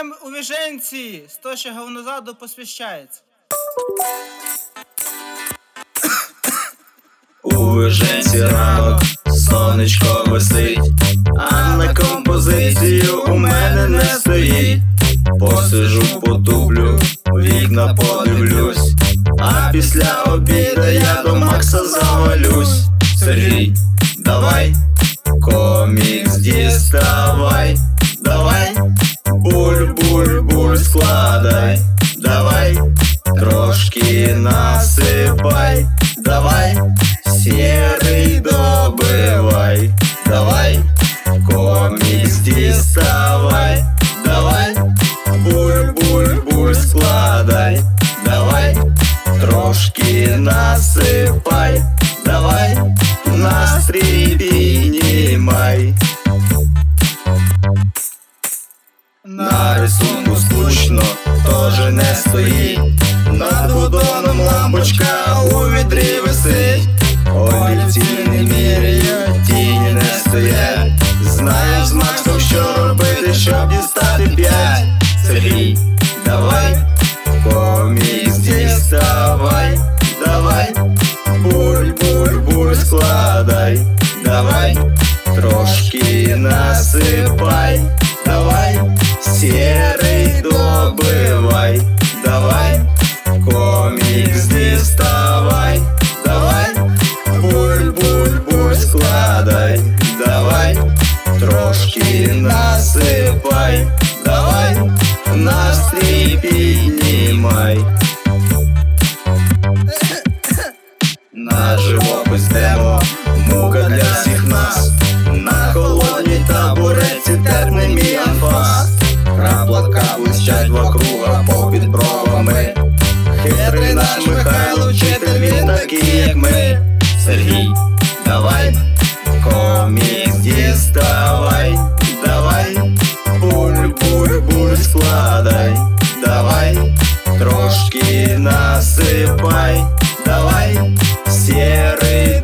Ем у віженці, сто ще говнозаду посвящається. У виженці ранок, сонечко висить, а на композицію у мене не стоїть. Посижу, потуплю, вікна подивлюсь, а після обіда я до Макса завалюсь. Сергій, давай, комікс діставай, буль-буль-буль складай, давай, трошки насипай, давай, серий добивай, давай, комікс діставай, давай, буль-буль-буль складай, давай, трошки насипай, давай, настрій Рисунку скучно, тоже не стоїть. Над водоном лампочка у відрі висить. Олівці не міряють, тіні не стоять. Знаєш з Максом, що робити, щоб дістати п'ять. Сергій, давай, комікс діставай, давай, буль-буль-буль складай, давай, трошки насипай, бульбуль складай, давай, трошки насыпай, давай, настрій піднімай. На живопис демо, мука для всіх нас, на холодній табуреці терпний мій анфас, краплатка блищать а попід бровами, хитрий наш Михайло складай, давай, трошки насыпай, давай, серый